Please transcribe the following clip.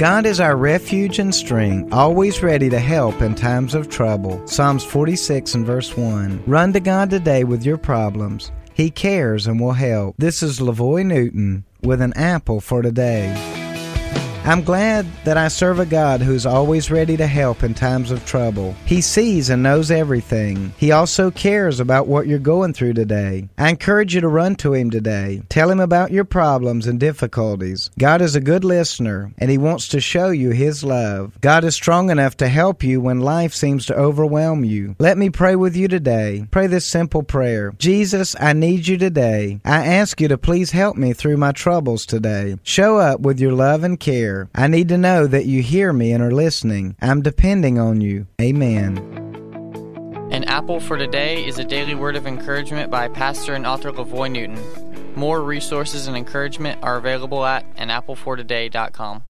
God is our refuge and strength, always ready to help in times of trouble. Psalms 46 and verse 1. Run to God today with your problems. He cares and will help. This is Lavoy Newton with an apple for today. I'm glad that I serve a God who's always ready to help in times of trouble. He sees and knows everything. He also cares about what you're going through today. I encourage you to run to Him today. Tell Him about your problems and difficulties. God is a good listener, and He wants to show you His love. God is strong enough to help you when life seems to overwhelm you. Let me pray with you today. Pray this simple prayer Jesus, I need you today. I ask you to please help me through my troubles today. Show up with your love and care. I need to know that you hear me and are listening. I'm depending on you. Amen. An Apple for Today is a daily word of encouragement by pastor and author Lavoy Newton. More resources and encouragement are available at anapplefortoday.com.